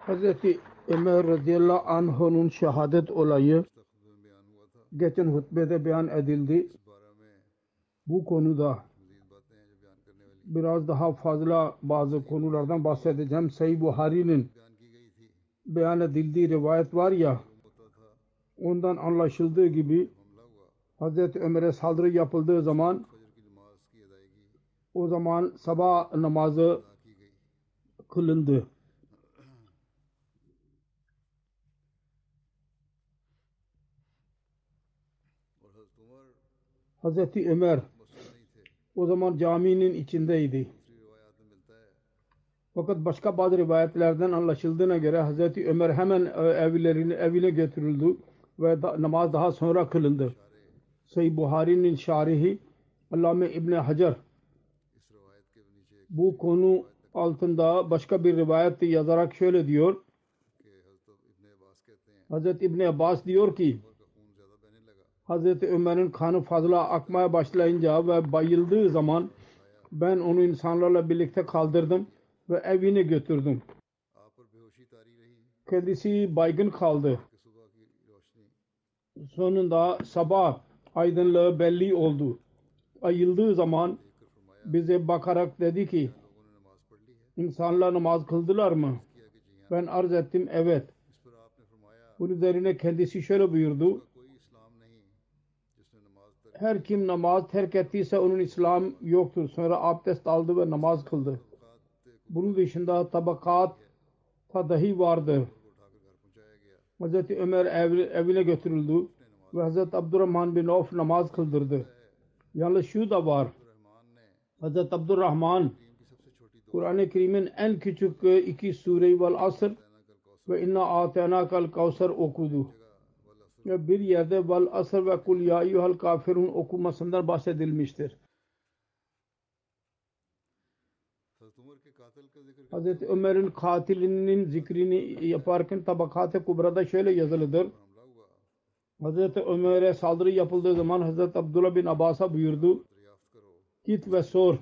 Hazreti Ömer radıyallahu anh'ın şehadet olayı geçen hutbede beyan edildi. Bu konuda biraz daha fazla bazı konulardan bahsedeceğim. Sayı Buhari'nin beyan edildiği rivayet var ya ondan anlaşıldığı gibi Hazreti Ömer'e saldırı yapıldığı zaman o zaman sabah namazı kılındı. Hazreti Ömer o zaman caminin içindeydi. Fakat başka bazı rivayetlerden anlaşıldığına göre Hazreti Ömer hemen e, evlerini evine götürüldü ve da, namaz daha sonra kılındı. Sayı Buhari'nin şarihi Allame İbni Hacer bu konu altında başka bir rivayet yazarak şöyle diyor. Hazreti İbni Abbas diyor ki Hazreti Ömer'in kanı fazla akmaya başlayınca ve bayıldığı zaman ben onu insanlarla birlikte kaldırdım ve evine götürdüm. Kendisi baygın kaldı. Sonunda sabah aydınlığı belli oldu. Ayıldığı zaman bize bakarak dedi ki insanlar namaz kıldılar mı? Ben arz ettim evet. Bunun üzerine kendisi şöyle buyurdu her kim namaz terk ettiyse onun İslam yoktur. Sonra abdest aldı ve namaz kıldı. Bunun dışında tabakat dahi vardır. Hazreti Ömer ev, evine götürüldü ve Hazreti Abdurrahman bin Auf namaz kıldırdı. Yalnız şu da var. Hazreti Abdurrahman Kur'an-ı Kerim'in en küçük iki sure-i vel asr ve inna atenakal kavsar okudu bir yerde vel asr ve kul ya eyyuhel kafirun okumasından bahsedilmiştir. Hazreti Ömer'in katilinin zikrini yaparken Tabakat-ı Kubra'da şöyle yazılıdır. Hazreti Ömer'e saldırı yapıldığı zaman Hazreti Abdullah bin Abbas'a buyurdu. Git ve sor.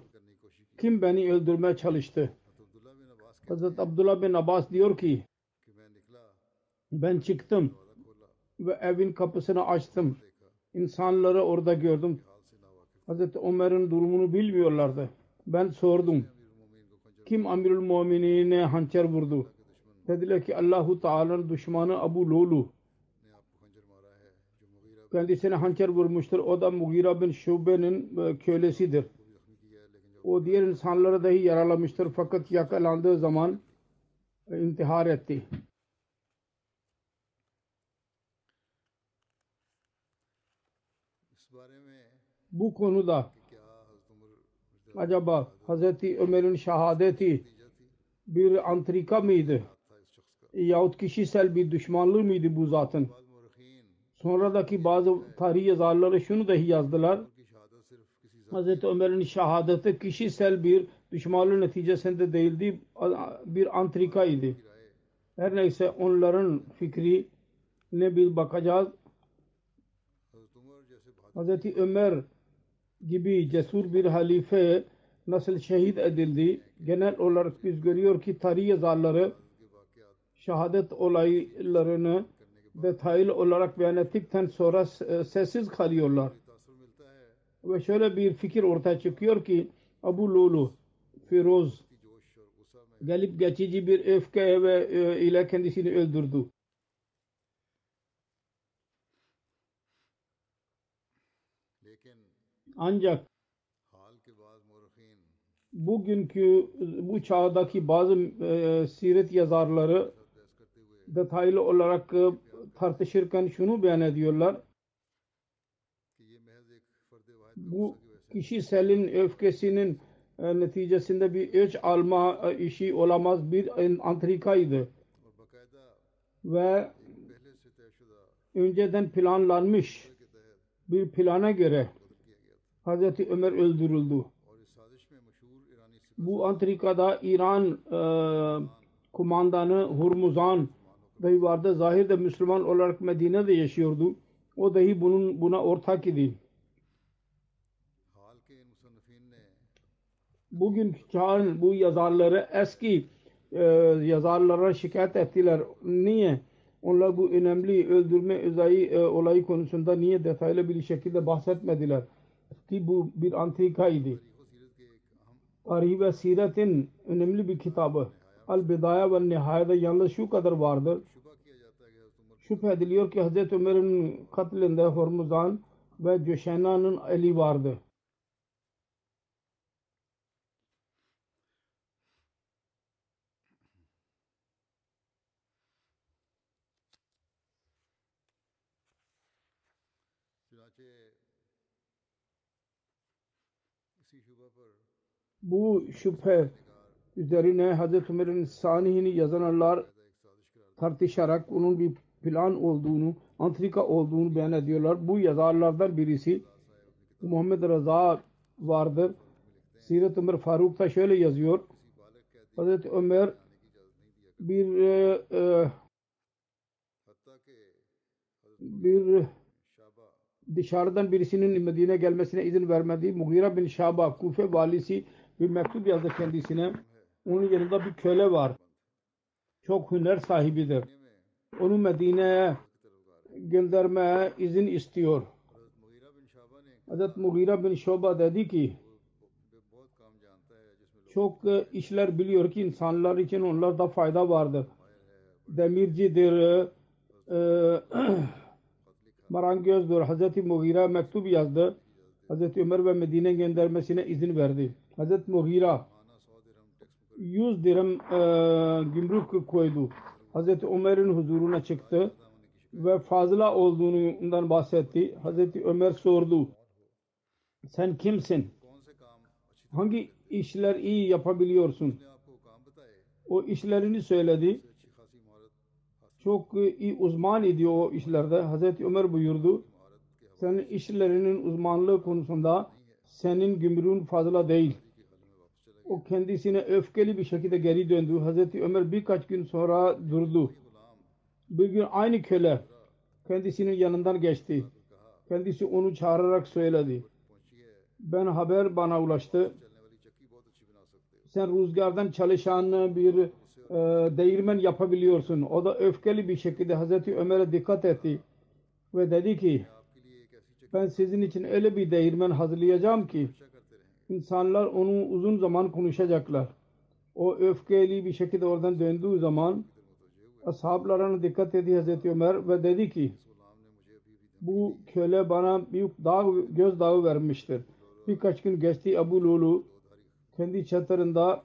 Kim beni öldürmeye çalıştı? Hazreti Abdullah bin Abbas diyor ki ben çıktım ve evin kapısını açtım. İnsanları orada gördüm. Hazreti Ömer'in durumunu bilmiyorlardı. Ben sordum. Kim Amirul Mu'minine hançer vurdu? Dediler ki Allahu Teala'nın düşmanı Abu Lulu. Kendisine hançer vurmuştur. O da Mughira bin Şube'nin kölesidir. O diğer insanları dahi yaralamıştır. Fakat yakalandığı zaman intihar etti. Bu konuda acaba Hazreti Ömer'in şehadeti bir antrika mıydı? Yahut kişisel bir düşmanlığı mıydı bu zatın? Sonradaki bazı tarih yazarları şunu dahi yazdılar. Hazreti Ömer'in şehadeti kişisel bir düşmanlığı neticesinde değildi. Bir antrika idi. Her neyse onların fikrine bir bakacağız. Hazreti Ömer gibi cesur bir halife nasıl şehit edildi? Genel olarak biz görüyor ki tarih yazarları şehadet olaylarını detaylı olarak beyan ettikten sonra e, sessiz kalıyorlar. Ve şöyle bir fikir ortaya çıkıyor ki Abu Lulu, Firoz gelip geçici bir öfke ve e, ile kendisini öldürdü. Ancak bugünkü bu çağdaki bazı e, siret yazarları detaylı olarak e, tartışırken şunu beyan ediyorlar. Bu kişiselin öfkesinin e, neticesinde bir öç alma e, işi olamaz bir antrikaydı. Ve önceden planlanmış bir plana göre Hazreti Ömer öldürüldü. Bu antrikada İran e, kumandanı Hurmuzan dahi vardı. Zahirde Müslüman olarak Medine'de yaşıyordu. O dahi bunun buna ortak idi. Bugün çağın bu yazarları eski e, yazarlara şikayet ettiler. Niye? Onlar bu önemli öldürme özelliği, e, olayı konusunda niye detaylı bir şekilde bahsetmediler? ki bu bir antika idi. Tarih ve Siret'in önemli bir kitabı. Al Bidaya ve Nihayede yalnız şu kadar vardır. Şüphe ediliyor ki Hz. Ömer'in katlinde Hormuzan ve Cüşena'nın eli vardı. Bu şüphe üzerine Hz. Ömer'in sanihini yazanlar tartışarak onun bir plan olduğunu, antrika olduğunu beyan ediyorlar. Bu yazarlardan birisi Muhammed Rıza vardır. Siret Ömer Faruk da şöyle yazıyor. Hz. Ömer bir e, e, bir dışarıdan birisinin Medine gelmesine izin vermediği Mughira bin Şaba Kufe valisi bir mektup yazdı kendisine. Onun yanında bir köle var. Çok hüner sahibidir. Onu Medine'ye göndermeye izin istiyor. Hazret Mughira bin Şoba dedi ki çok işler biliyor ki insanlar için onlarda fayda vardır. Demircidir, e, marangözdür. Hazreti Mughira mektup yazdı. Hazreti Ömer ve Medine göndermesine izin verdi. Hazreti Mughira 100 dirhem e, gümrük koydu. Hazreti Ömer'in huzuruna çıktı ve fazla olduğundan bahsetti. Hazreti Ömer sordu. Sen kimsin? Hangi işler iyi yapabiliyorsun? O işlerini söyledi çok e, uzman idi o işlerde. Hazreti Ömer buyurdu. Senin işlerinin uzmanlığı konusunda senin gümrüğün fazla değil. O kendisine öfkeli bir şekilde geri döndü. Hazreti Ömer birkaç gün sonra durdu. Bir gün aynı köle kendisinin yanından geçti. Kendisi onu çağırarak söyledi. Ben haber bana ulaştı. Sen rüzgardan çalışan bir e, değirmen yapabiliyorsun. O da öfkeli bir şekilde Hazreti Ömer'e dikkat etti ve dedi ki ben sizin için öyle bir değirmen hazırlayacağım ki insanlar onu uzun zaman konuşacaklar. O öfkeli bir şekilde oradan döndüğü zaman ashablarına dikkat etti Hazreti Ömer ve dedi ki bu köle bana büyük dağ, göz dağı vermiştir. Birkaç gün geçti Abu Lulu kendi çadırında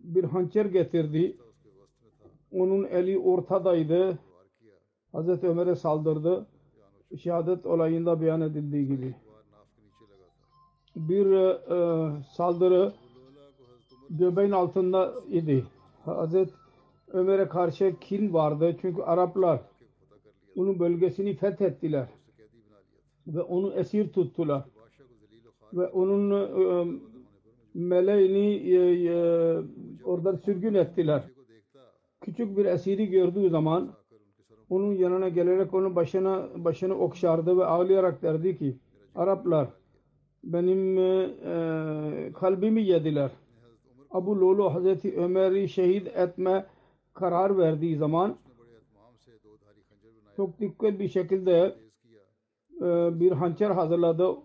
bir hançer getirdi. Onun eli ortadaydı. Hz. Ömer'e saldırdı. Şehadet olayında beyan edildiği gibi. Bir e, saldırı göbeğin altında idi. Hz. Ömer'e karşı kin vardı. Çünkü Araplar onun bölgesini fethettiler. Ve onu esir tuttular. Ve onun e, meleğini e, e, oradan sürgün ettiler. Küçük bir esiri gördüğü zaman onun yanına gelerek onun başına başını okşardı ve ağlayarak derdi ki Araplar benim e, e kalbimi yediler. Abu Lolo Hazreti Ömer'i şehit etme karar verdiği zaman çok dikkat bir şekilde e, bir hançer hazırladı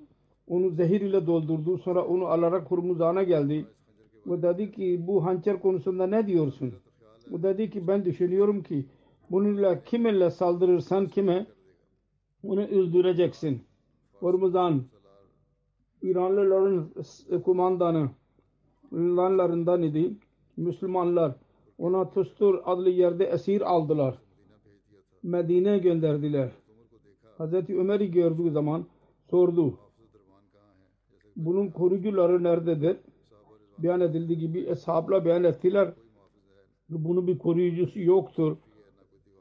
onu zehir ile doldurdu. Sonra onu alarak Hurmuzan'a geldi. Ve dedi ki bu hançer konusunda ne diyorsun? O dedi ki ben düşünüyorum ki bununla kiminle saldırırsan kime onu öldüreceksin. Hormuzan İranlıların kumandanı lanlarından idi. Müslümanlar ona Tustur adlı yerde esir aldılar. Medine'ye gönderdiler. Hazreti Ömer'i gördüğü zaman sordu. Bunun koruyucuları nerededir? Beyan edildiği gibi eshabla beyan ettiler. Bunun bir koruyucusu yoktur.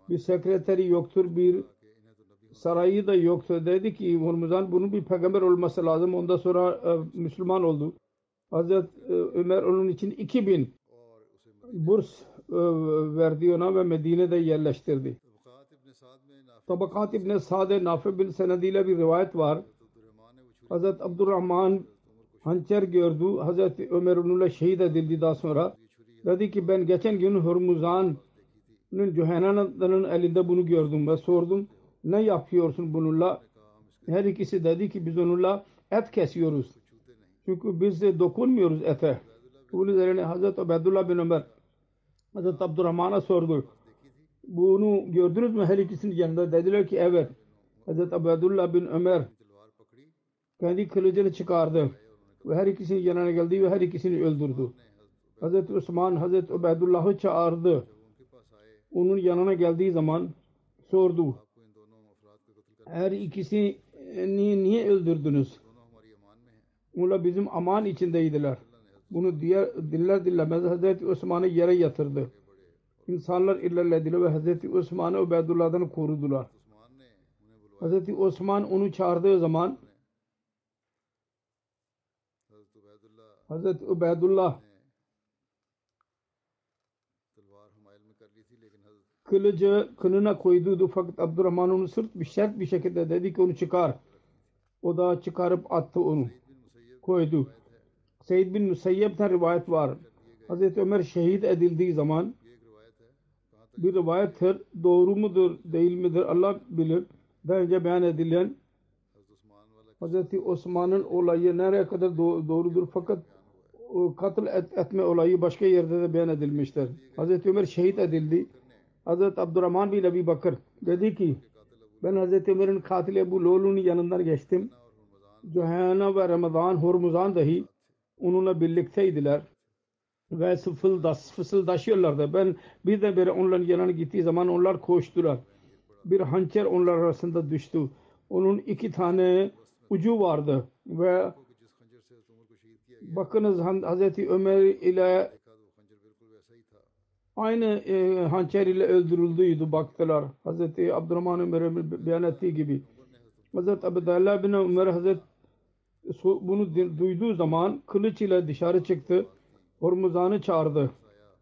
Bir sekreteri yoktur. Bir sarayı da yoktur. Dedi ki Hurmuzan bunun bir peygamber olması lazım. Ondan sonra e, Müslüman oldu. Hazreti e, Ömer onun için 2000 burs e, verdi ona ve Medine'de yerleştirdi. Tabakat İbni Sa'de Nafi bin senediyle bir rivayet var. Hazreti Abdurrahman hançer gördü. Hazreti Ömer onunla şehit edildi daha sonra. Dedi ki ben geçen gün Hurmuzan'ın Cühenan'ın elinde bunu gördüm ve sordum ne yapıyorsun bununla? Her ikisi dedi ki biz onunla et kesiyoruz. Çünkü biz de dokunmuyoruz ete. Bunun üzerine Hazreti Abdullah bin Ömer Hazreti Abdurrahman'a sordu. Bunu gördünüz mü her ikisinin yanında? Dediler ki evet. Hazreti Abdullah bin Ömer kendi kılıcını çıkardı ve her ikisinin yanına geldi ve her ikisini öldürdü. Hazreti Osman Hazreti Ubaydullah'ı çağırdı. Onun yanına geldiği zaman sordu. Her ikisini niye öldürdünüz? Onlar bizim aman içindeydiler. Bunu diğer diller dillemez Hazreti Osman'ı yere yatırdı. İnsanlar ilerlediler ve Hazreti Osman'ı Ubeydullah'dan korudular. Hazreti Osman onu çağırdığı zaman Hazreti Ubeydullah kılıcı kınına koyduydu fakat Abdurrahman onu sırt bir şart bir şekilde dedi ki onu çıkar. O da çıkarıp attı onu. Koydu. Seyyid bin Musayyeb'den rivayet var. Hazreti Ömer şehit edildiği zaman bir rivayettir. Doğru mudur değil midir Allah bilir. Daha önce beyan edilen Hazreti Osman'ın olayı nereye kadar doğrudur fakat katıl et, etme olayı başka yerde de beyan edilmiştir. Hazreti Ömer şehit edildi. Hazreti Abdurrahman bin Ebi Bakır dedi ki ben Hazreti Ömer'in katili Ebu Lolun'un yanından geçtim. Cühana ve Ramazan Hormuzan dahi onunla birlikteydiler ve fısıldaş, fısıldaşıyorlardı. Ben bir de bir onların yanına gittiği zaman onlar koştular. Bir hançer onlar arasında düştü. Onun iki tane ucu vardı ve bakınız Hazreti Ömer ile aynı e, hançer ile öldürüldüydü baktılar. Hazreti Abdurrahman Ömer'e beyan ettiği gibi. Hazreti Abdullah bin Ömer Hazreti bunu duyduğu zaman kılıç ile dışarı çıktı. Hormuzan'ı çağırdı.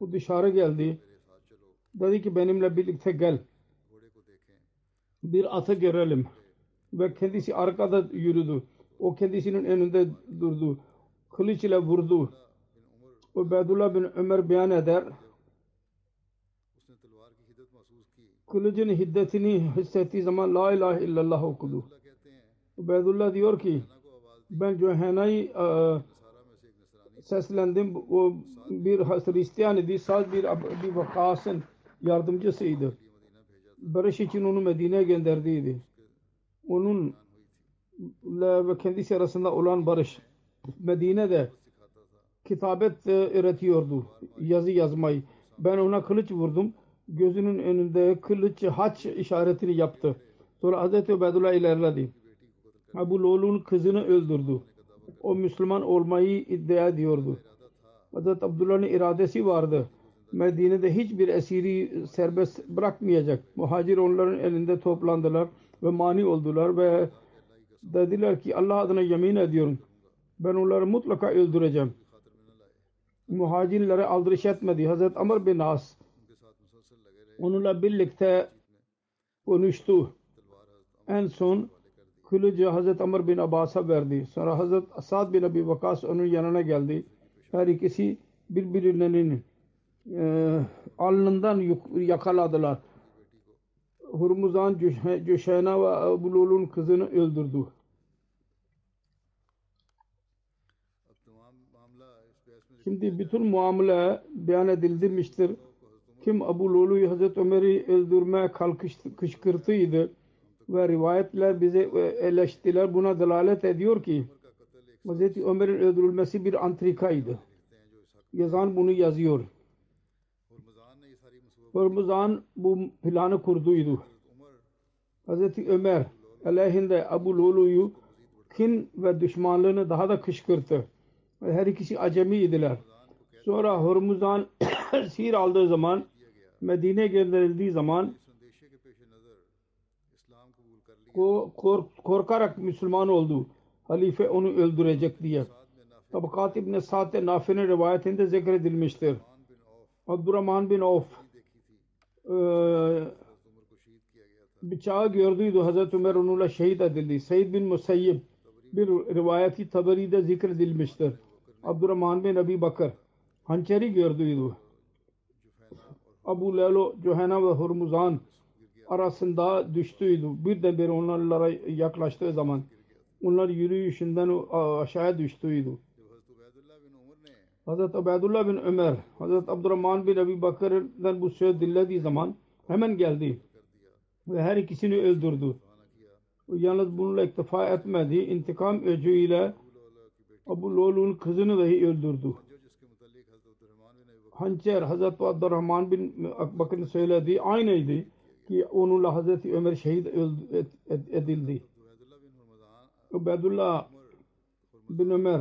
O dışarı geldi. Dedi ki benimle birlikte gel. Bir atı görelim. Ve kendisi arkada yürüdü. O kendisinin önünde durdu. Kılıç ile vurdu. Ubeydullah bin Ömer beyan eder. Kılıcın hiddetini hissettiği zaman La ilahe illallah okudu. Ubeydullah diyor ki ben Cühena'yı seslendim. O bir Hristiyan idi. Sadece bir, bir vakasın yardımcısıydı. Barış için onu Medine'ye gönderdiydi. Onun ve kendisi arasında olan barış Medine'de kitabet üretiyordu. Yazı yazmayı. Ben ona kılıç vurdum. Gözünün önünde kılıç haç işaretini yaptı. Sonra Hazreti Ubeydullah ilerledi. Abu Lol'un kızını öldürdü. O Müslüman olmayı iddia ediyordu. Hazreti Abdullah'ın iradesi vardı. Medine'de hiçbir esiri serbest bırakmayacak. Muhacir onların elinde toplandılar ve mani oldular ve dediler ki Allah adına yemin ediyorum. Ben onları mutlaka öldüreceğim. Muhacirlere aldırış etmedi. Hazreti Amr bin As onunla birlikte konuştu. En son kılıcı Hazreti Amr bin Abbas'a verdi. Sonra Hazreti Asad bin Abi Vakas onun yanına geldi. Her ikisi birbirlerinin e, alnından yakaladılar. Hurmuzan Cüş- Cüşeyna ve Ebu Lul'un kızını öldürdü. Şimdi bütün muamele beyan edilmiştir. Kim Abu Lulu'yu Hazreti Ömer'i öldürmeye kışkırtıydı ve rivayetler bize e, eleştiler buna delalet ediyor ki Hazreti Ömer'in öldürülmesi bir antrikaydı. Yazan bunu yazıyor. Hurmuzan bu planı kurduydu. Hazreti Ömer aleyhinde Abu Lulu'yu kin ve düşmanlığını daha da kışkırttı her ikisi acemi idiler. Sonra Hormuz'dan sihir aldığı zaman Medine gönderildiği zaman o kork, korkarak Müslüman oldu. Halife onu öldürecek diye. Tabakat İbn Sa'd-i Nafi'nin rivayetinde zikredilmiştir. Abdurrahman bin Avf e, bıçağı gördüydü. Hazreti Ömer onunla şehit edildi. Seyyid bin Musayyib bir rivayeti Taberi'de zikredilmiştir. Abdurrahman bin Abi Bakır hançeri gördüydü. Abu Lelo, Johanna ve Hurmuzan arasında düştüydü. Bir de Birdenbire onlara yaklaştığı zaman onlar yürüyüşünden aşağıya düştüydü. Hazreti Ubeydullah bin Ömer, Hazreti Abdurrahman bin Abi Bakır'dan bu söz dinlediği zaman hemen geldi ve her ikisini öldürdü. Yalnız bununla iktifa etmedi. İntikam öcüyle Abu Lol'un kızını dahi öldürdü. Hançer Hazreti Abdurrahman bin Akbakır'ın söylediği aynıydı ki onunla Hazreti Ömer şehit edildi. Ubeydullah bin Ömer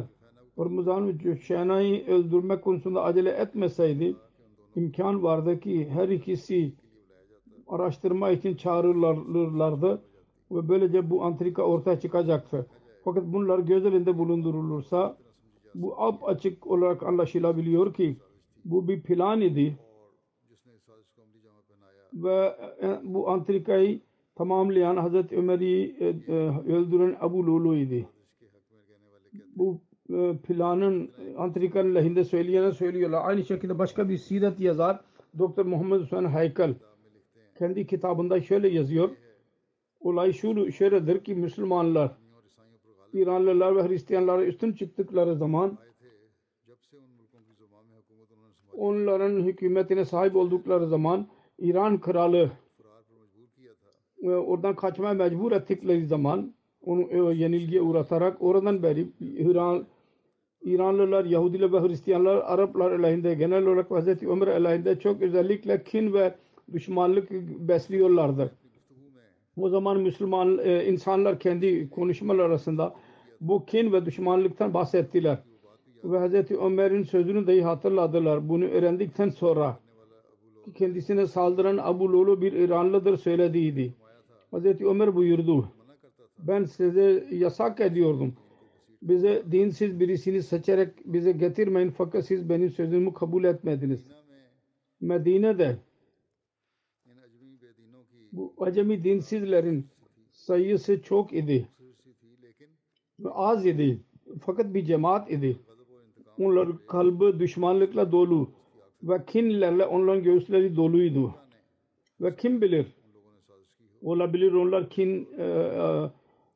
Hormuzan Şena'yı öldürme konusunda acele etmeseydi imkan vardı ki her ikisi araştırma için çağrılırlardı ve böylece bu antrika ortaya çıkacaktı. Fakat bunlar göz elinde bulundurulursa bu ap açık olarak anlaşılabiliyor ki bu bir plan idi ve e, bu antrikayı tamamlayan Hazreti Ömer'i e, e, öldüren Abu Lulu idi. Bu planın antrikanın lehinde söyleyene söylüyorlar. Aynı şekilde başka bir siret yazar Doktor Muhammed Hüseyin Haykal kendi kitabında şöyle yazıyor. Olay şöyledir ki Müslümanlar İranlılar ve Hristiyanlara üstün çıktıkları zaman onların hükümetine sahip oldukları zaman İran kralı e, oradan kaçmaya mecbur ettikleri zaman onu e, yenilgiye uğratarak oradan beri İran İranlılar, Yahudiler ve Hristiyanlar Araplar aleyhinde genel olarak Hz. Ömer aleyhinde çok özellikle kin ve düşmanlık besliyorlardır. O zaman Müslüman e, insanlar kendi konuşmalar arasında bu kin ve düşmanlıktan bahsettiler. Ve Hz. Ömer'in sözünü dahi hatırladılar. Bunu öğrendikten sonra kendisine saldıran Abu Lulu bir İranlıdır söylediydi. Hz. Ömer buyurdu. Ben size yasak ediyordum. Bize dinsiz birisini seçerek bize getirmeyin fakat siz benim sözümü kabul etmediniz. Medine'de bu acemi dinsizlerin sayısı çok idi. Az idi. Fakat bir cemaat idi. Onlar kalbi düşmanlıkla dolu ve kinlerle onların göğüsleri doluydu. Ve kim bilir olabilir onlar kin e, e,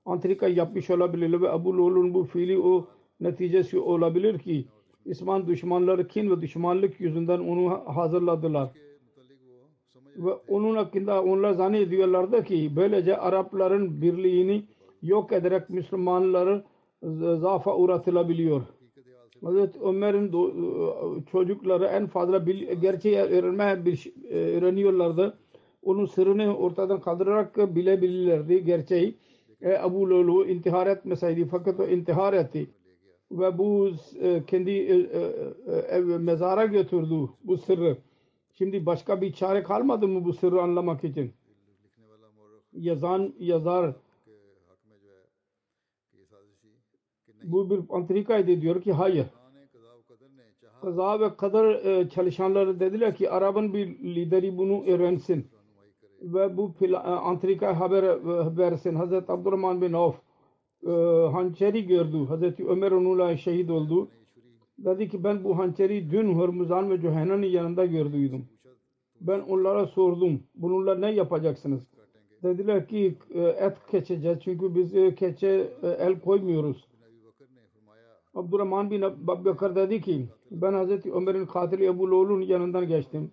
antrika yapmış olabilirler ve Abu Lul'un bu fiili o neticesi olabilir ki İslam düşmanları kin ve düşmanlık yüzünden onu hazırladılar ve onun hakkında onlar zannediyorlardı ki böylece Arapların birliğini yok ederek Müslümanları zafa uğratılabiliyor. Hazreti Ömer'in çocukları en fazla bil, gerçeği öğrenme bir, öğreniyorlardı. Onun sırrını ortadan kaldırarak bilebilirlerdi gerçeği. E, Abu Lulu intihar etmeseydi fakat o intihar etti. Ve bu e, kendi e, e, ev, mezara götürdü bu sırrı. Şimdi başka bir çare kalmadı mı bu sırrı anlamak için? Yazan, yazar bu bir antrikaydı diyor ki hayır. Kaza ve kader e, çalışanları dediler ki Arap'ın bir lideri bunu öğrensin. Ve bu e, antrika haber e, versin. Hazreti Abdurrahman bin Avf hançeri gördü. Hazreti Ömer onunla şehit oldu. Dedi ki ben bu hançeri dün Hürmüzan ve Cüheyna'nın yanında gördüydüm. Ben onlara sordum. Bununla ne yapacaksınız? Dediler ki e, et keçeceğiz. Çünkü biz e, keçe e, el koymuyoruz. Abdurrahman bin Ebu Bekir dedi ki ben Hazreti Ömer'in katili Ebu Lol'un yanından geçtim.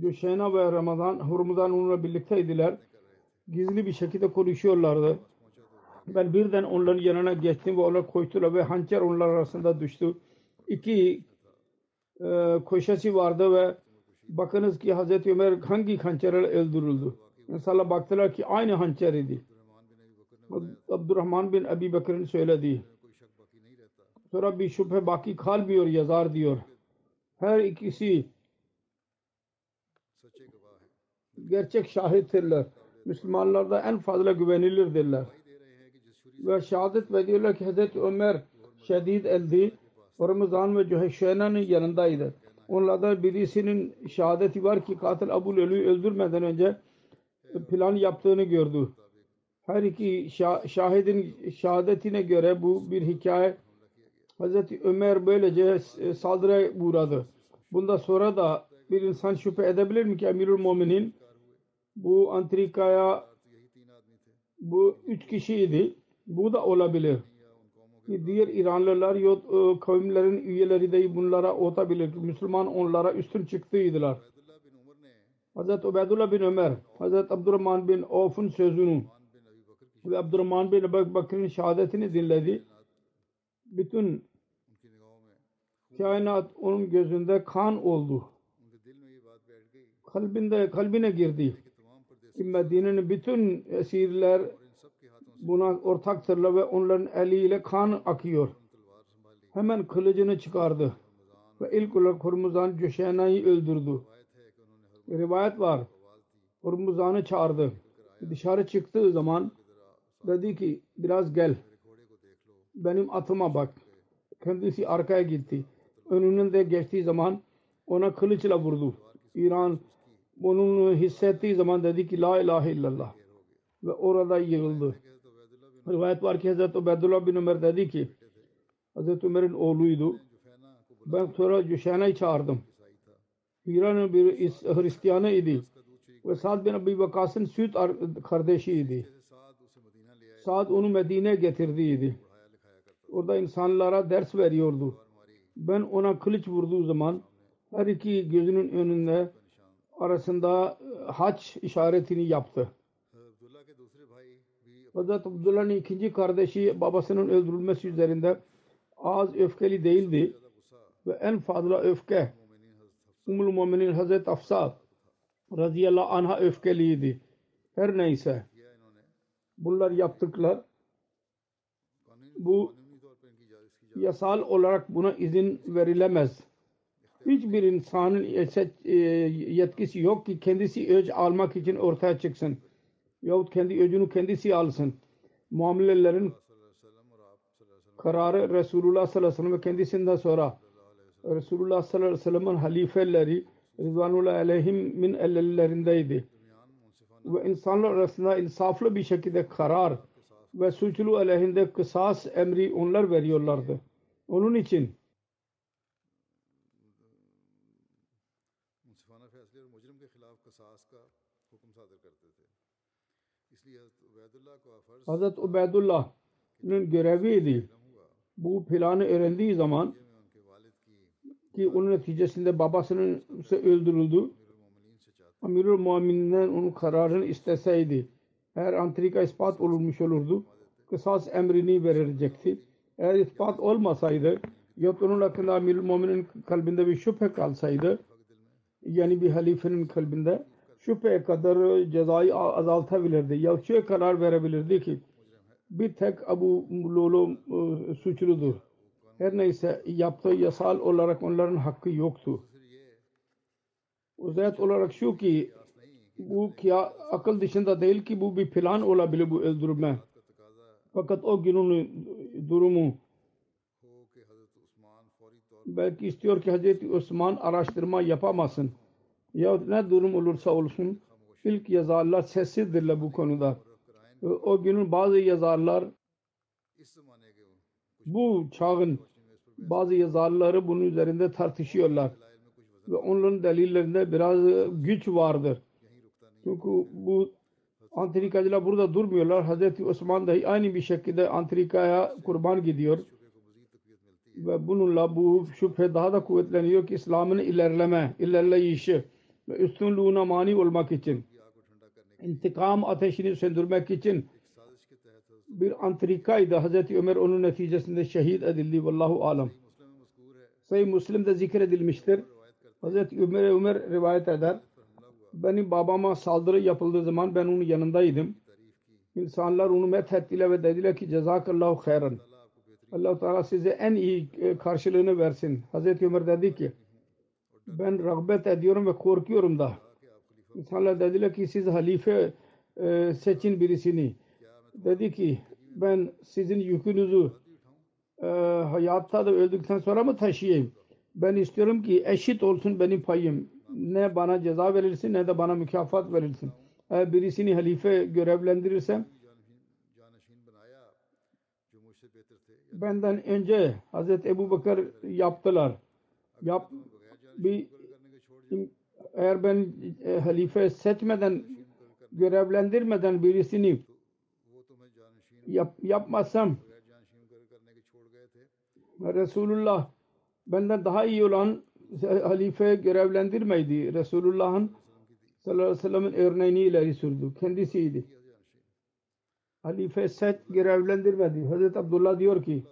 Cüşeyna ve Ramazan, Hurmuzan onunla birlikteydiler. Gizli bir şekilde konuşuyorlardı. Ben birden onların yanına geçtim ve onlar koştular ve hançer onlar arasında düştü. İki e, koşası vardı ve bakınız ki Hazreti Ömer hangi hançerle öldürüldü. İnsanlar baktılar ki aynı hançer idi. Abdurrahman bin Ebi Bekir'in söylediği. Sonra bir şüphe baki kalmıyor yazar diyor. Her ikisi gerçek şahittirler. Müslümanlarda en fazla güvenilirdirler. Ve şehadet veriyorlar ki Hazreti Ömer şedid eldi. Ramazan ve Cüheşena'nın yanındaydı. Onlardan birisinin şehadeti var ki katil Abu Lölü'yü öldürmeden önce plan yaptığını gördü. Her iki şah- şahidin şehadetine göre bu bir hikaye. Hazreti Ömer böylece saldırıya uğradı. Bunda sonra da bir insan şüphe edebilir mi ki Emirül Muminin bu antrikaya bu üç kişiydi. Bu da olabilir. Diğer İranlılar yok e, kavimlerin üyeleri de bunlara olabilir. Müslüman onlara üstün çıktıydılar. Hazreti Ubeydullah bin Ömer, Hazreti Abdurrahman bin Avf'un sözünü ve Abdurrahman bin Ebu Bakır'ın şehadetini dinledi. Bütün kainat onun gözünde kan oldu. Kalbinde, kalbine girdi. Medine'nin bütün esirler buna ortaktırlar ve onların eliyle kan akıyor. Hemen kılıcını çıkardı. Ve ilk olarak Hurmuzan Cüşena'yı öldürdü. Bir rivayet var. Hurmuzan'ı çağırdı. Dışarı çıktığı zaman dedi ki biraz gel. Benim atıma bak. Kendisi arkaya gitti. Önünden de geçtiği zaman ona kılıçla vurdu. İran bunun hissettiği zaman dedi ki La ilahe illallah. Ve orada yığıldı. Rivayet var ki Hazreti Ubeydullah bin Ömer dedi ki Hazreti Ömer'in oğluydu. Ben sonra Cüşena'yı çağırdım. İran'ın bir Hristiyanı idi. Ve Sa'd bin Abi Vakas'ın süt kardeşiydi. Sa'd onu Medine'ye getirdiydi. Orada insanlara ders veriyordu. Ben ona kılıç vurduğu zaman her iki gözünün önünde arasında haç işaretini yaptı. Hazreti Abdullah'ın ikinci kardeşi babasının öldürülmesi üzerinde az öfkeli değildi ve en fazla öfke Ummul Muminin Hazreti Afsa radıyallahu anh'a öfkeliydi. Her neyse bunlar yaptıklar bu yasal olarak buna izin verilemez. Hiçbir insanın yetkisi yok ki kendisi öc almak için ortaya çıksın. Yahut kendi öcünü kendisi alsın. Muamelelerin kararı Resulullah sallallahu aleyhi ve sellem ve kendisinden sonra Resulullah sallallahu aleyhi ve sellem'in halifeleri Rızvanullah aleyhim min ellerindeydi. Ve insanlar arasında insaflı bir şekilde karar ve suçlu aleyhinde kısas emri onlar veriyorlardı. Onun için Hazreti Ubeydullah'ın göreviydi. Bu planı öğrendiği zaman ki onun neticesinde babasının ise öldürüldü. Amirul Muamin'den onun kararını isteseydi eğer antrika ispat olunmuş olurdu kısas emrini verilecekti. Eğer ispat olmasaydı yahut onun hakkında Amirul Muamin'in kalbinde bir şüphe kalsaydı yani bir halifenin kalbinde şüphe kadar cezayı azaltabilirdi. Ya şöyle karar verebilirdi ki bir tek Abu Lolo e, suçludur. Her neyse yaptığı yasal olarak onların hakkı yoktu. Özet olarak şu ki bu kya, akıl dışında değil ki bu bir plan olabilir bu öldürme. Fakat o günün durumu belki istiyor ki Hazreti Osman araştırma yapamasın ya ne durum olursa olsun ilk yazarlar sessizdirler bu konuda. E, o günün bazı yazarlar bu çağın bazı yazarları bunun üzerinde tartışıyorlar. Ve onların delillerinde biraz güç vardır. Çünkü bu Antrikacılar burada durmuyorlar. Hazreti Osman dahi aynı bir şekilde Antrika'ya kurban gidiyor. Ve bununla bu şüphe daha da kuvvetleniyor ki İslam'ın ilerleme, ilerleyişi üstünlüğüne mani olmak için intikam ateşini söndürmek için bir antrikaydı. Hazreti Ömer onun neticesinde şehit edildi. Vallahu alem. Sayı Müslim'de zikredilmiştir. Hazreti Ömer Ömer rivayet eder. Benim babama saldırı yapıldığı zaman ben onun yanındaydım. İnsanlar onu methettiler ve dediler ki cezakallahu hayran. allah Teala size en iyi e, karşılığını versin. Hazreti Ömer dedi ki ben rağbet ediyorum ve korkuyorum da. İnsanlar dediler ki siz halife e, seçin birisini. Dedi ki ben sizin yükünüzü e, hayatta da öldükten sonra mı taşıyayım? Ben istiyorum ki eşit olsun benim payım. Ne bana ceza verilsin ne de bana mükafat verilsin. Eğer birisini halife görevlendirirsem benden önce Hazreti Ebu Bakır yaptılar. Yap, bir eğer ben e, halife seçmeden görevlendirmeden birisini yap, yapmasam Resulullah benden daha iyi olan halife görevlendirmeydi. Resulullah'ın sallallahu aleyhi ve sellem'in örneğini ileri sürdü. Kendisiydi. Halife seç görevlendirmedi. Hazreti Abdullah diyor ki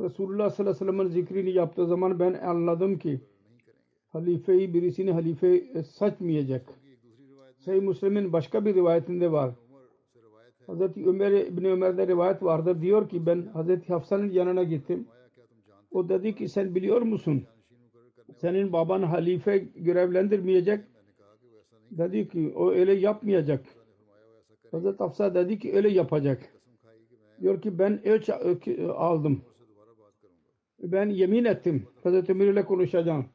Resulullah sallallahu aleyhi ve sellem'in zikrini yaptığı zaman ben anladım ki halifeyi birisini halife e, saçmayacak. Sayı Müslim'in başka bir rivayetinde var. Hazreti Ömer İbni Ömer'de rivayet vardır. Diyor ki ben Hazreti Hafsa'nın yanına gittim. O dedi ki sen biliyor musun? Senin baban halife görevlendirmeyecek. Dedi ki o öyle yapmayacak. Hazreti Hafsa dedi ki öyle yapacak. Diyor ki ben ölç e, aldım ben yemin ettim. Hazreti Ömer ile konuşacağım.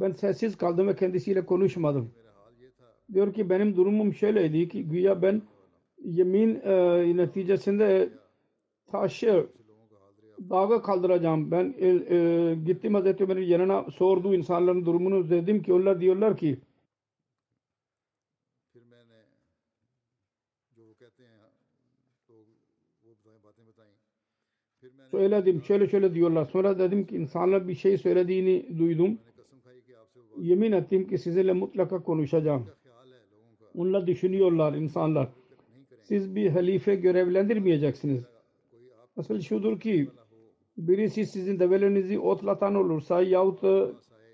Ben sessiz kaldım ve kendisiyle konuşmadım. Diyor ki benim durumum şöyleydi ki güya ben yemin e, neticesinde taşı dağa kaldıracağım. Ben e, e, gittim Hazreti Ömer'in yanına sordu insanların durumunu dedim ki onlar diyorlar ki söyledim. Şöyle şöyle diyorlar. Sonra dedim ki insanlar bir şey söylediğini duydum. Yemin ettim ki sizinle mutlaka konuşacağım. Onlar düşünüyorlar insanlar. Siz bir halife görevlendirmeyeceksiniz. Asıl şudur ki birisi sizin develerinizi otlatan olursa yahut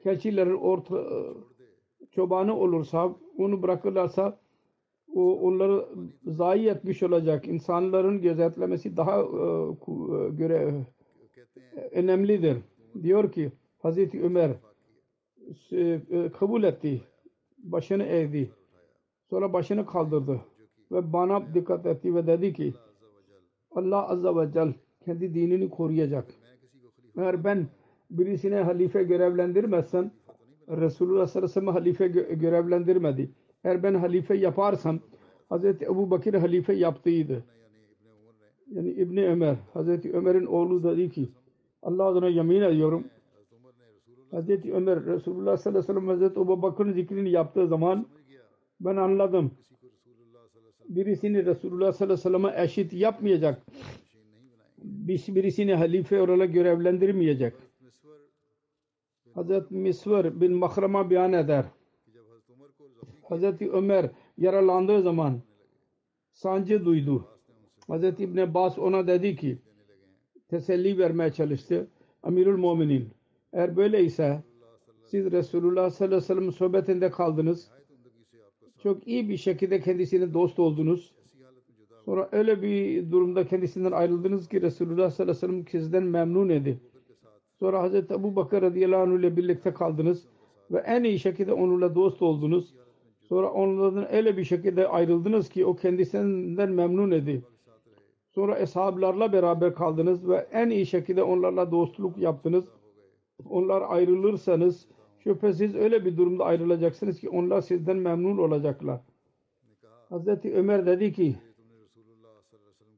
keçilerin orta, e, çobanı olursa onu bırakırlarsa o onları zayi etmiş olacak. İnsanların gözetlemesi daha e, e, göre e, önemlidir. Diyor ki Hazreti Ömer kabul etti. Başını eğdi. Sonra başını kaldırdı. Ve bana dikkat etti ve dedi ki Allah Azza ve Celle kendi dinini koruyacak. Eğer ben birisine halife görevlendirmezsem Resulullah sallallahu aleyhi halife görevlendirmedi. Eğer ben halife yaparsam Hz. Ebu Bakir halife yaptıydı. Yani İbni Ömer, Hz. Ömer'in oğlu dedi ki Allah adına yemin ediyorum Hz. Ömer Resulullah sallallahu aleyhi ve sellem Hz. Ebu Bakır'ın zikrini yaptığı zaman ben anladım. Birisini Resulullah sallallahu aleyhi ve sellem'e eşit yapmayacak. Birisini halife olarak görevlendirmeyecek. Hz. Misver bin Mahrama beyan eder. Hazreti Ömer yaralandığı zaman sancı duydu. Hazreti İbn Abbas ona dedi ki teselli vermeye çalıştı. Amirul Muminin eğer böyleyse siz Resulullah sallallahu aleyhi ve sellem sohbetinde kaldınız. Çok iyi bir şekilde kendisine dost oldunuz. Sonra öyle bir durumda kendisinden ayrıldınız ki Resulullah sallallahu aleyhi ve sellem sizden memnun idi. Sonra Hz. Ebu Bakır radıyallahu anh ile birlikte kaldınız ve en iyi şekilde onunla dost oldunuz. Sonra onlardan öyle bir şekilde ayrıldınız ki o kendisinden memnun edip Sonra eshablarla beraber kaldınız ve en iyi şekilde onlarla dostluk yaptınız. Onlar ayrılırsanız şüphesiz öyle bir durumda ayrılacaksınız ki onlar sizden memnun olacaklar. Hz. Ömer dedi ki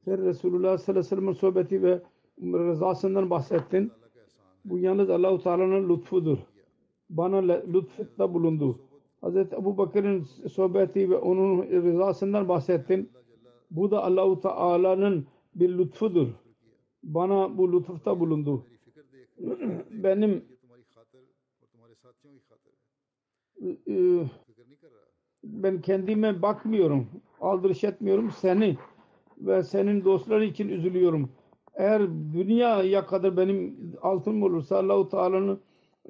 sen Resulullah sallallahu aleyhi ve sellem'in sohbeti ve rızasından bahsettin. Bu yalnız Allahu Teala'nın lütfudur. Bana lütfutta bulundu. Hz. Ebu Bakır'ın sohbeti ve onun rızasından bahsettim. Bu da Allahu Teala'nın bir lütfudur. Bana bu lütufta bulundu. Benim e, ben kendime bakmıyorum. Aldırış etmiyorum seni ve senin dostları için üzülüyorum. Eğer dünyaya kadar benim altım olursa Allahu Teala'nın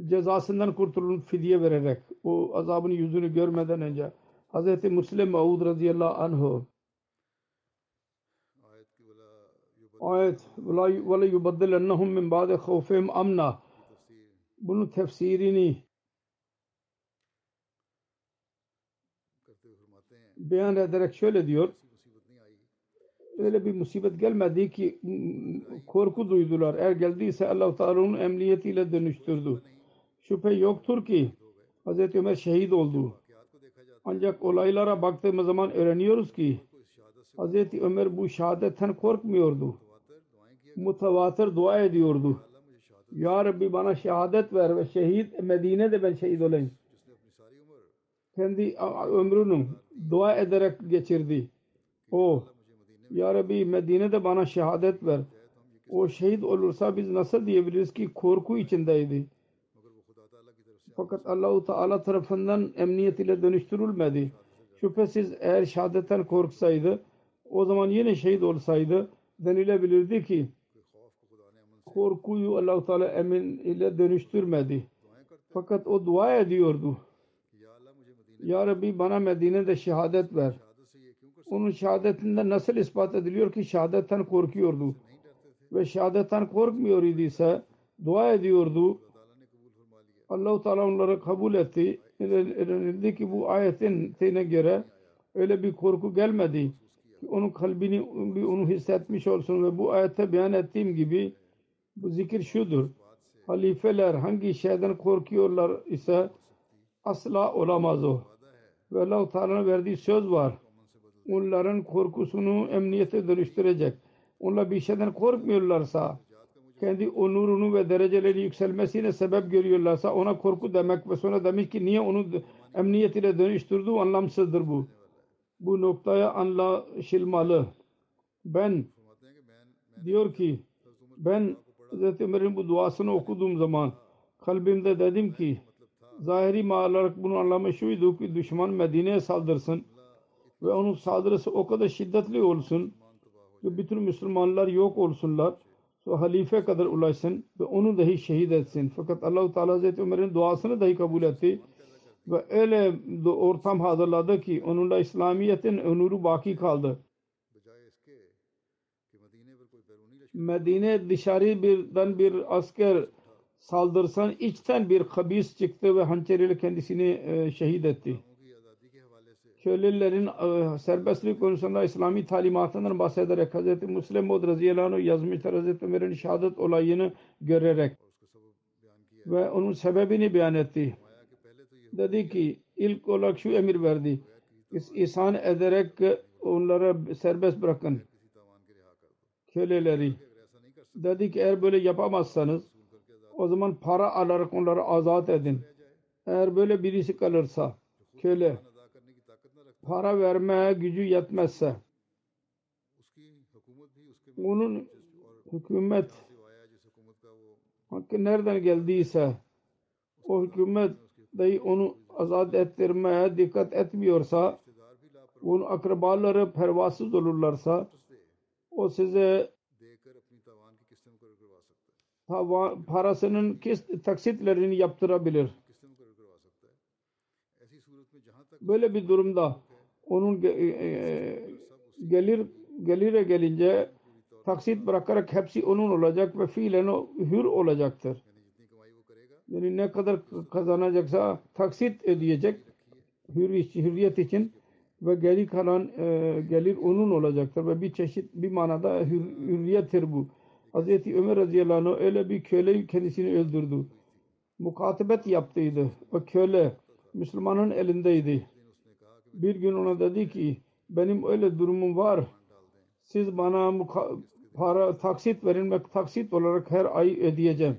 cezasından kurtulun fidye vererek o azabın yüzünü görmeden önce Hz. Müslim Mevud radıyallahu anhu ayet وَلَا يُبَدِّلَنَّهُمْ مِنْ بَعْدِ خَوْفِهِمْ اَمْنًا bunun tefsirini beyan ederek şöyle diyor öyle bir musibet gelmedi ki korku duydular. Eğer geldiyse Allah-u Teala onun emniyetiyle dönüştürdü şüphe yoktur ki Hz. Ömer şehit oldu. Ancak olaylara baktığımız zaman öğreniyoruz ki Hz. Ömer bu şehadetten korkmuyordu. Mutavatır dua ediyordu. Ya Rabbi bana şehadet ver ve şehit Medine'de ben şehit olayım. Kendi ömrünü dua ederek geçirdi. O Ya Rabbi Medine'de bana şehadet ver. O şehit olursa biz nasıl diyebiliriz ki korku içindeydi. Fakat Allahu Teala tarafından emniyet ile dönüştürülmedi. Şüphesiz eğer şehadetten korksaydı o zaman yine şehit olsaydı denilebilirdi ki korkuyu Allahu Teala emin ile dönüştürmedi. Fakat o dua ediyordu. Ya Rabbi bana Medine'de şehadet ver. Onun şehadetinde nasıl ispat ediliyor ki şehadetten korkuyordu. Ve şehadetten korkmuyor idiyse dua ediyordu Allahu Teala onları kabul etti. Denildi ki bu ayetin tine göre öyle bir korku gelmedi. Ki onun kalbini onu hissetmiş olsun ve bu ayette beyan ettiğim gibi bu zikir şudur. Halifeler hangi şeyden korkuyorlar ise asla olamaz o. Ve Allah-u Teala'nın verdiği söz var. Onların korkusunu emniyete dönüştürecek. Onlar bir şeyden korkmuyorlarsa kendi onurunu ve dereceleri yükselmesine sebep görüyorlarsa ona korku demek ve sonra demiş ki niye onu emniyetine dönüştürdü anlamsızdır bu. Bu noktaya anlaşılmalı. Ben diyor ki ben Hz. Ömer'in bu duasını okuduğum zaman kalbimde dedim ki zahiri olarak bunu anlamı şuydu ki düşman Medine'ye saldırsın ve onun saldırısı o kadar şiddetli olsun ki bütün Müslümanlar yok olsunlar ve halife kadar ulaşsın ve onu dahi şehit etsin. Fakat Allahu Teala Hazreti Ömer'in duasını dahi kabul etti ve öyle ortam hazırladı ki onunla İslamiyet'in onuru baki kaldı. Medine dışarı birden bir asker saldırsan içten bir kabis çıktı ve hançeriyle kendisini e, şehit etti kölelerin e, serbestlik konusunda İslami talimatından bahsederek Hz. Müslim Mod radıyallahu yazmıştır Hz. Ömer'in şehadet olayını görerek ve onun sebebini beyan etti. Dedi ki ilk olarak şu emir verdi. İhsan ederek onlara serbest bırakın. Köleleri. Dedi ki eğer böyle yapamazsanız o zaman para alarak onları azat edin. Eğer böyle birisi kalırsa köle para vermeye gücü yetmezse onun hükümet hakkı nereden geldiyse o hükümet dahi onu azat ettirmeye dikkat etmiyorsa onun akrabaları pervasız olurlarsa o size parasının kist, taksitlerini yaptırabilir. Böyle bir durumda onun e, e, gelir gelire gelince taksit bırakarak hepsi onun olacak ve fiilen o hür olacaktır. Yani ne kadar kazanacaksa taksit ödeyecek hür, hürriyet için ve geri kalan e, gelir onun olacaktır ve bir çeşit bir manada hür, hürriyettir bu. Hz. Ömer radıyallahu anh öyle bir köleyi kendisini öldürdü. Mukatibet yaptıydı ve köle Müslümanın elindeydi. Bir gün ona dedi ki benim öyle durumum var. Siz bana para taksit verin ve taksit olarak her ay ödeyeceğim.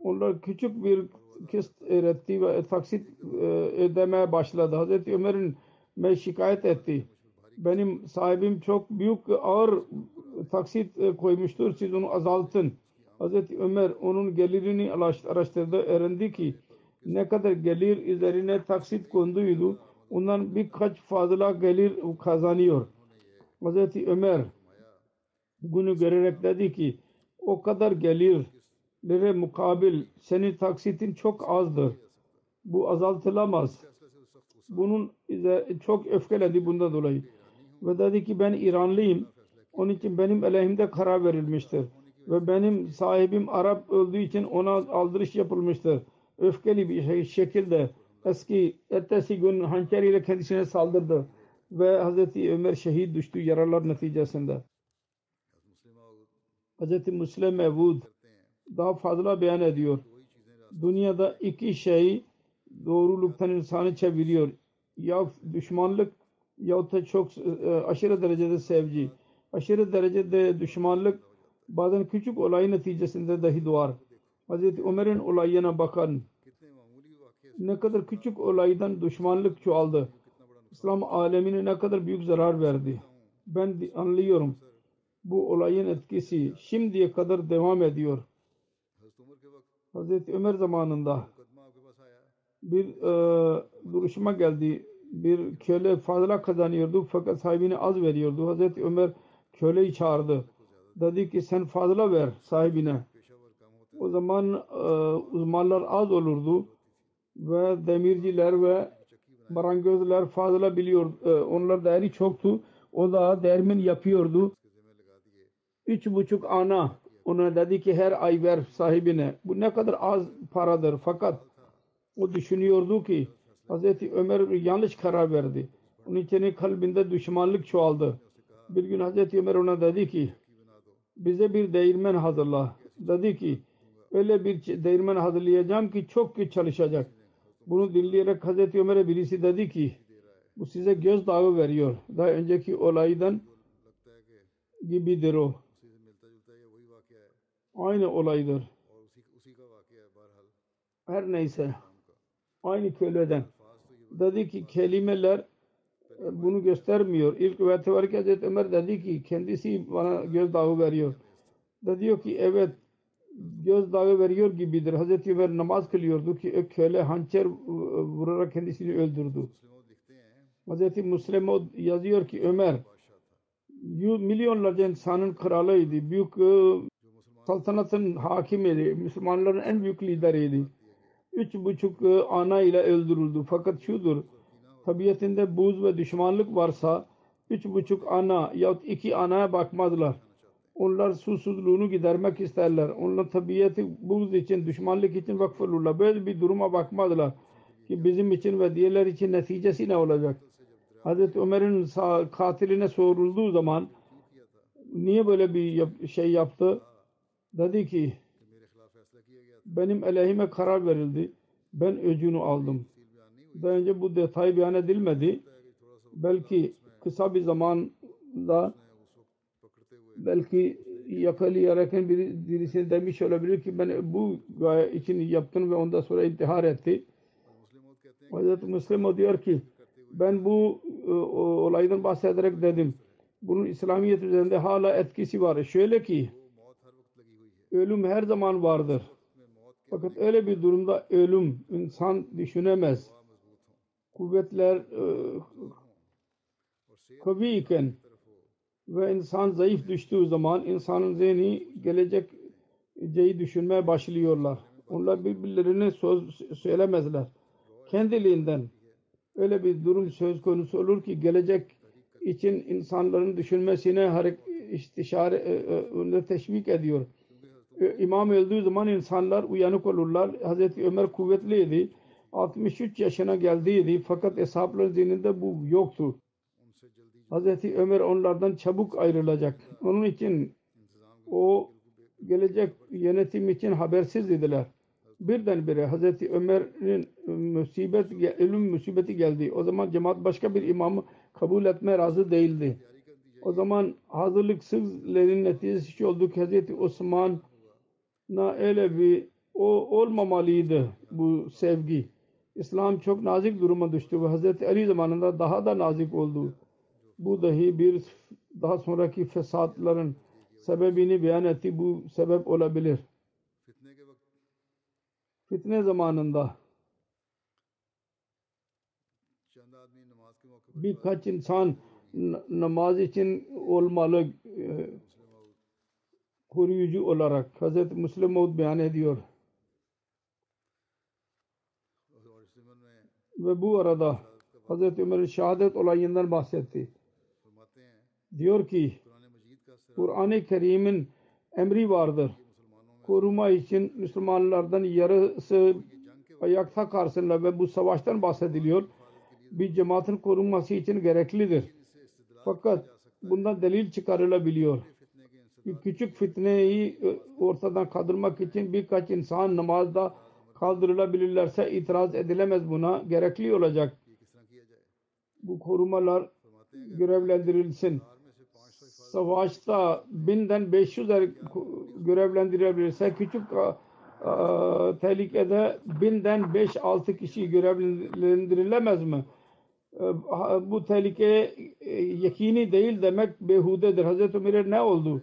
Onlar küçük bir kist öğretti ve taksit e, ödemeye başladı. Hazreti Ömer'in me şikayet etti. Benim sahibim çok büyük ağır taksit e, koymuştur. Siz onu azaltın. Hazreti Ömer onun gelirini araş- araştırdı. Öğrendi ki ne kadar gelir üzerine taksit konduydu. Ondan birkaç fazla gelir kazanıyor. Hazreti Ömer bunu görerek dedi ki o kadar gelirlere mukabil senin taksitin çok azdır. Bu azaltılamaz. Bunun çok öfkelendi bundan dolayı. Ve dedi ki ben İranlıyım. Onun için benim aleyhimde karar verilmiştir. Ve benim sahibim Arap öldüğü için ona aldırış yapılmıştır. Öfkeli bir şekilde eski ertesi gün hançer ile kendisine saldırdı. Ve Hazreti Ömer şehit düştü yaralar neticesinde. Hazreti Müslim Mevud daha fazla beyan ediyor. Dünyada iki şey doğruluktan insanı çeviriyor. Ya düşmanlık ya da çok e, aşırı derecede sevgi. Aşırı derecede düşmanlık bazen küçük olay neticesinde dahi doğar. Hazreti Ömer'in olayına bakın. Ne kadar küçük olaydan düşmanlık çoğaldı. İslam alemine ne kadar büyük zarar verdi. Ben anlıyorum. Bu olayın etkisi şimdiye kadar devam ediyor. Hazreti Ömer zamanında bir e, duruşma geldi. Bir köle fazla kazanıyordu fakat sahibine az veriyordu. Hazreti Ömer köleyi çağırdı. Dedi ki sen fazla ver sahibine. O zaman e, uzmanlar az olurdu ve demirciler ve marangozlar fazla biliyor. E, onlar değeri çoktu. O da dermin yapıyordu. Üç buçuk ana ona dedi ki her ay ver sahibine. Bu ne kadar az paradır. Fakat o düşünüyordu ki Hazreti Ömer yanlış karar verdi. Onun için kalbinde düşmanlık çoğaldı. Bir gün Hazreti Ömer ona dedi ki bize bir değirmen hazırla. Dedi ki öyle bir değirmen hazırlayacağım ki çok çalışacak. Bunu dinleyerek Hazreti Ömer'e birisi dedi ki bu size gözdağı veriyor. Daha önceki olaydan gibidir o. Aynı olaydır. Her neyse. Aynı köleden. Dedi ki kelimeler e, bunu göstermiyor. İlk rivayete var ki Hazreti Ömer dedi ki kendisi bana gözdağı veriyor. Da diyor ki evet gözdağı veriyor gibidir. Hazreti Ömer namaz kılıyordu ki köle hançer vurarak kendisini öldürdü. Hazreti Müslim o yazıyor ki Ömer milyonlarca insanın kralıydı. Büyük e, saltanatın hakimiydi. Müslümanların en büyük lideriydi. Üç buçuk e, ana ile öldürüldü. Fakat şudur tabiatinde buz ve düşmanlık varsa üç buçuk ana yahut iki anaya bakmazlar. Onlar susuzluğunu gidermek isterler. Onlar tabiatı buz için, düşmanlık için vakfolurlar. Böyle bir duruma bakmazlar. Ki bizim için ve diğerler için neticesi ne olacak? Hazreti Ömer'in katiline sorulduğu zaman niye böyle bir şey yaptı? Dedi ki benim aleyhime karar verildi. Ben öcünü aldım. Daha önce bu detay beyan edilmedi. Belki kısa bir zamanda belki yakalayarken biri, birisi demiş olabilir ki ben bu gaye için yaptım ve ondan sonra intihar etti. Hazreti Müslim diyor ki ben bu e, olaydan bahsederek dedim. Bunun İslamiyet üzerinde hala etkisi var. Şöyle ki ölüm her zaman vardır. Fakat öyle bir durumda ölüm insan düşünemez. Kuvvetler e, iken ve insan zayıf düştüğü zaman insanın zihni geleceği düşünmeye başlıyorlar. Onlar birbirlerine söz söylemezler. Kendiliğinden öyle bir durum söz konusu olur ki gelecek için insanların düşünmesine harek- istişare e, e, teşvik ediyor. E, İmam öldüğü zaman insanlar uyanık olurlar. Hazreti Ömer kuvvetliydi. 63 yaşına geldiydi fakat eshapların zihninde bu yoktu. Hazreti Ömer onlardan çabuk ayrılacak. Onun için o gelecek yönetim için habersiz idiler. Birdenbire Hazreti Ömer'in musibet, ölüm musibeti geldi. O zaman cemaat başka bir imamı kabul etmeye razı değildi. O zaman hazırlıksızların neticesi şu oldu ki Hazreti Osman'a öyle bir o olmamalıydı bu sevgi. İslam çok nazik duruma düştü ve Hazreti Ali zamanında daha da nazik oldu. Bu dahi bir daha sonraki fesatların sebebini beyan etti. Bu sebep olabilir. Fitne zamanında birkaç insan namaz için olmalı e, koruyucu olarak Hz. Müslim Oğud beyan ediyor. Ve bu arada Hz. Ömer'in şehadet olayından bahsetti diyor ki Kur'an-ı Kerim'in emri vardır. Koruma için Müslümanlardan yarısı ayakta karşısında ve bu savaştan bahsediliyor. Bir cemaatin korunması için gereklidir. Fakat bundan delil çıkarılabiliyor. Küçük fitneyi ortadan kaldırmak için birkaç insan namazda kaldırılabilirlerse itiraz edilemez buna. Gerekli olacak. Bu korumalar görevlendirilsin savaşta binden 500 er görevlendirebilirse küçük tehlikede binden 5-6 kişi görevlendirilemez mi? E, bu tehlike e, yakini değil demek behudedir. Hz. Ömer'e ne oldu?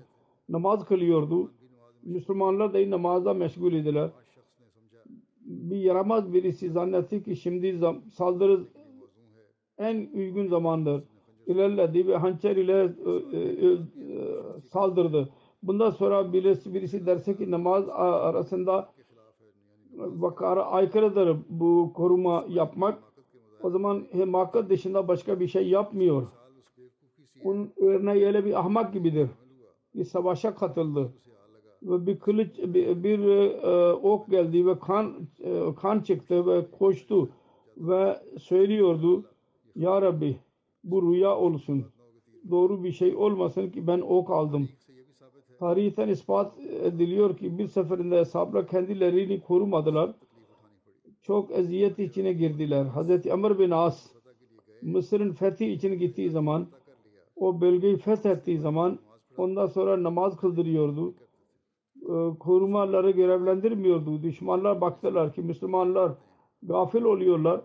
Namaz kılıyordu. Müslümanlar da namazda meşgul idiler. Bir yaramaz birisi zannetti ki şimdi saldırı en uygun zamandır ilerledi ve hançer ile e, e, e, saldırdı. Bundan sonra birisi, birisi derse ki namaz arasında vakara aykırıdır bu koruma yapmak. O zaman hemakat dışında başka bir şey yapmıyor. Onun örneği öyle bir ahmak gibidir. Bir savaşa katıldı ve bir kılıç bir, bir ok geldi ve kan kan çıktı ve koştu ve söylüyordu ya Rabbi bu rüya olsun. Doğru bir şey olmasın ki ben ok aldım. Tarihten ispat ediliyor ki bir seferinde ashablar kendilerini korumadılar. Çok eziyet içine girdiler. Hz. Amr bin As Mısır'ın fethi için gittiği zaman o bölgeyi fethettiği zaman ondan sonra namaz kıldırıyordu. Ee, korumaları görevlendirmiyordu. Düşmanlar baktılar ki Müslümanlar gafil oluyorlar.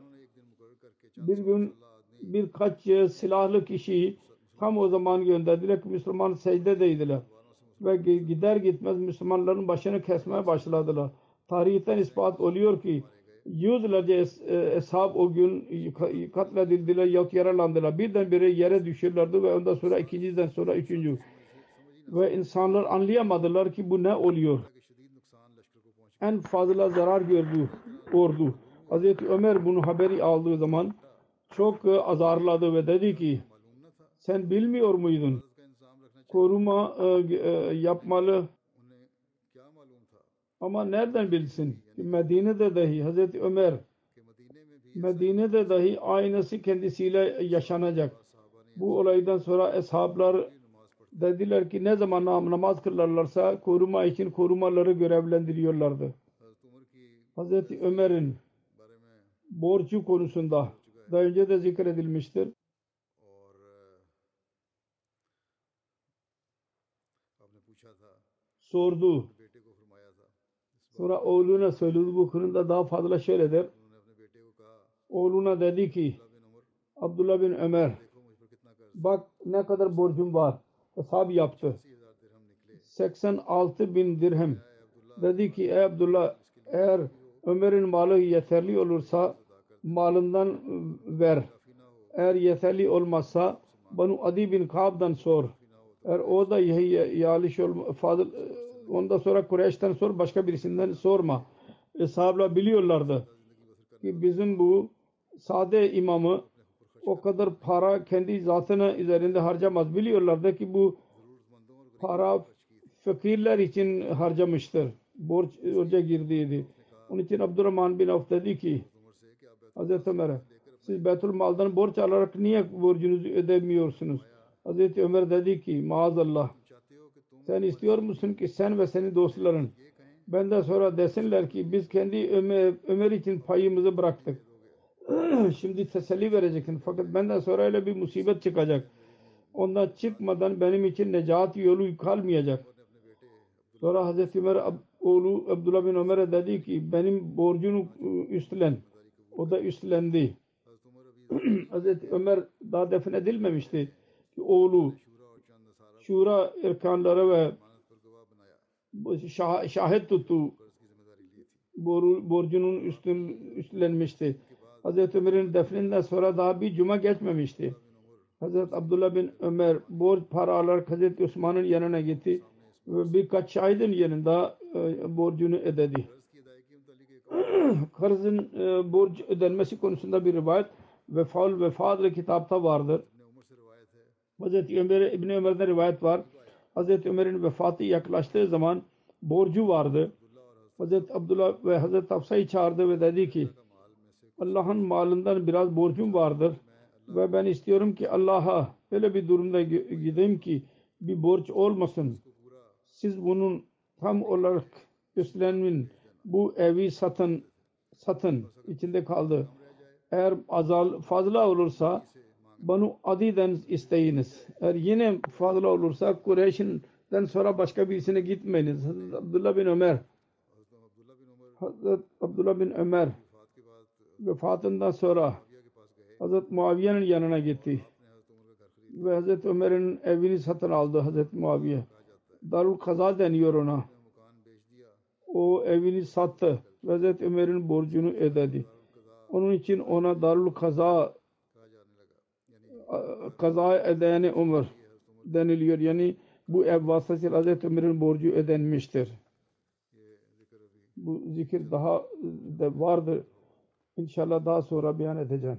Bir gün birkaç e, silahlı kişiyi tam o zaman gönderdiler ki Müslüman secdedeydiler. Ve gider gitmez Müslümanların başını kesmeye başladılar. Tarihten ispat oluyor ki yüzlerce es, e, eshab o gün katledildiler yahut yaralandılar. Birdenbire yere düşürlerdi ve ondan sonra ikinciden sonra üçüncü. Ve insanlar anlayamadılar ki bu ne oluyor. En fazla zarar gördü ordu. Hazreti Ömer bunu haberi aldığı zaman çok e, azarladı ve dedi ki sen bilmiyor muydun? Koruma e, e, yapmalı ama nereden bilsin? Medine'de dahi Hazreti Ömer Medine'de dahi aynısı kendisiyle yaşanacak. Bu olaydan sonra eshablar dediler ki ne zaman namaz kılarlarsa koruma için korumaları görevlendiriyorlardı. Hazreti Ömer'in borcu konusunda daha önce de zikredilmiştir. Sordu. Sonra oğluna söyledi bu konuda daha fazla şöyledir. Oğluna dedi ki Abdullah bin Ömer bak ne kadar borcum var. Hesap yaptı. 86 bin dirhem. Dedi ki ey Abdullah eğer Ömer'in malı yeterli olursa malından ıı, ver. Eğer yeterli olmazsa Banu Adi bin Kaab'dan sor. Eğer o da yaliş olma, fadıl, ıı, ondan sonra Kureyş'ten sor, başka birisinden sorma. Eshabla biliyorlardı ki bizim bu sade imamı o kadar para kendi zatına üzerinde harcamaz. Biliyorlardı ki bu para fakirler için harcamıştır. Borç, borca girdiydi. Onun için Abdurrahman bin Avf dedi ki Hazreti Ömer'e siz Betül Mal'dan borç alarak niye borcunuzu ödemiyorsunuz? Hazreti Ömer dedi ki maazallah sen istiyor musun ki sen ve senin dostların benden sonra desinler ki biz kendi Ömer, Ömer için payımızı bıraktık. Şimdi teselli vereceksin fakat benden sonra öyle bir musibet çıkacak. Ondan çıkmadan benim için necat yolu kalmayacak. Sonra Hazreti Ömer oğlu Abdullah bin Ömer'e dedi ki benim borcunu ıı, üstlen. O da üstlendi. Hazreti Ömer daha defnedilmemişti. Ki Oğlu şura erkanları ve şah- şahit tuttu. Borcunun üstün, üstlenmişti. Hazreti Ömer'in defninden sonra daha bir cuma geçmemişti. Hazreti Abdullah bin Ömer borç para alarak Hazreti Osman'ın yanına gitti ve birkaç şahidin yanında e, borcunu ödedi. Karzın e, borç ödenmesi konusunda bir rivayet Vefaul Vefa adlı kitapta vardır. Hazreti Ömer, İbni Ömer'den rivayet var. Hazreti Ömer'in vefatı yaklaştığı zaman borcu vardı. Hazreti Abdullah ve Hazreti Hafsa'yı çağırdı ve dedi ki Allah'ın malından biraz borcum vardır ve ben istiyorum ki Allah'a öyle bir durumda gi- gideyim ki bir borç olmasın. Siz bunun tam olarak üstlenin bu evi satın satın içinde kaldı. Eğer azal fazla olursa Banu Adi'den isteyiniz. Eğer yine fazla olursa Kureyş'den sonra başka birisine gitmeyiniz. Hazreti Abdullah bin Ömer Hazreti Abdullah bin Ömer vefatından sonra Hazreti Muaviye'nin yanına gitti. Ve Hazreti Ömer'in evini satın aldı Hazreti Muaviye. Darul Kaza deniyor ona. O evini sattı. Hazreti Ömer'in borcunu ödedi. Onun için ona Darul Kaza kaza edeni Ömer deniliyor. Yani bu ev vasıtasıyla Hazreti Ömer'in borcu ödenmiştir. Bu zikir daha da vardır. İnşallah daha sonra beyan edeceğim.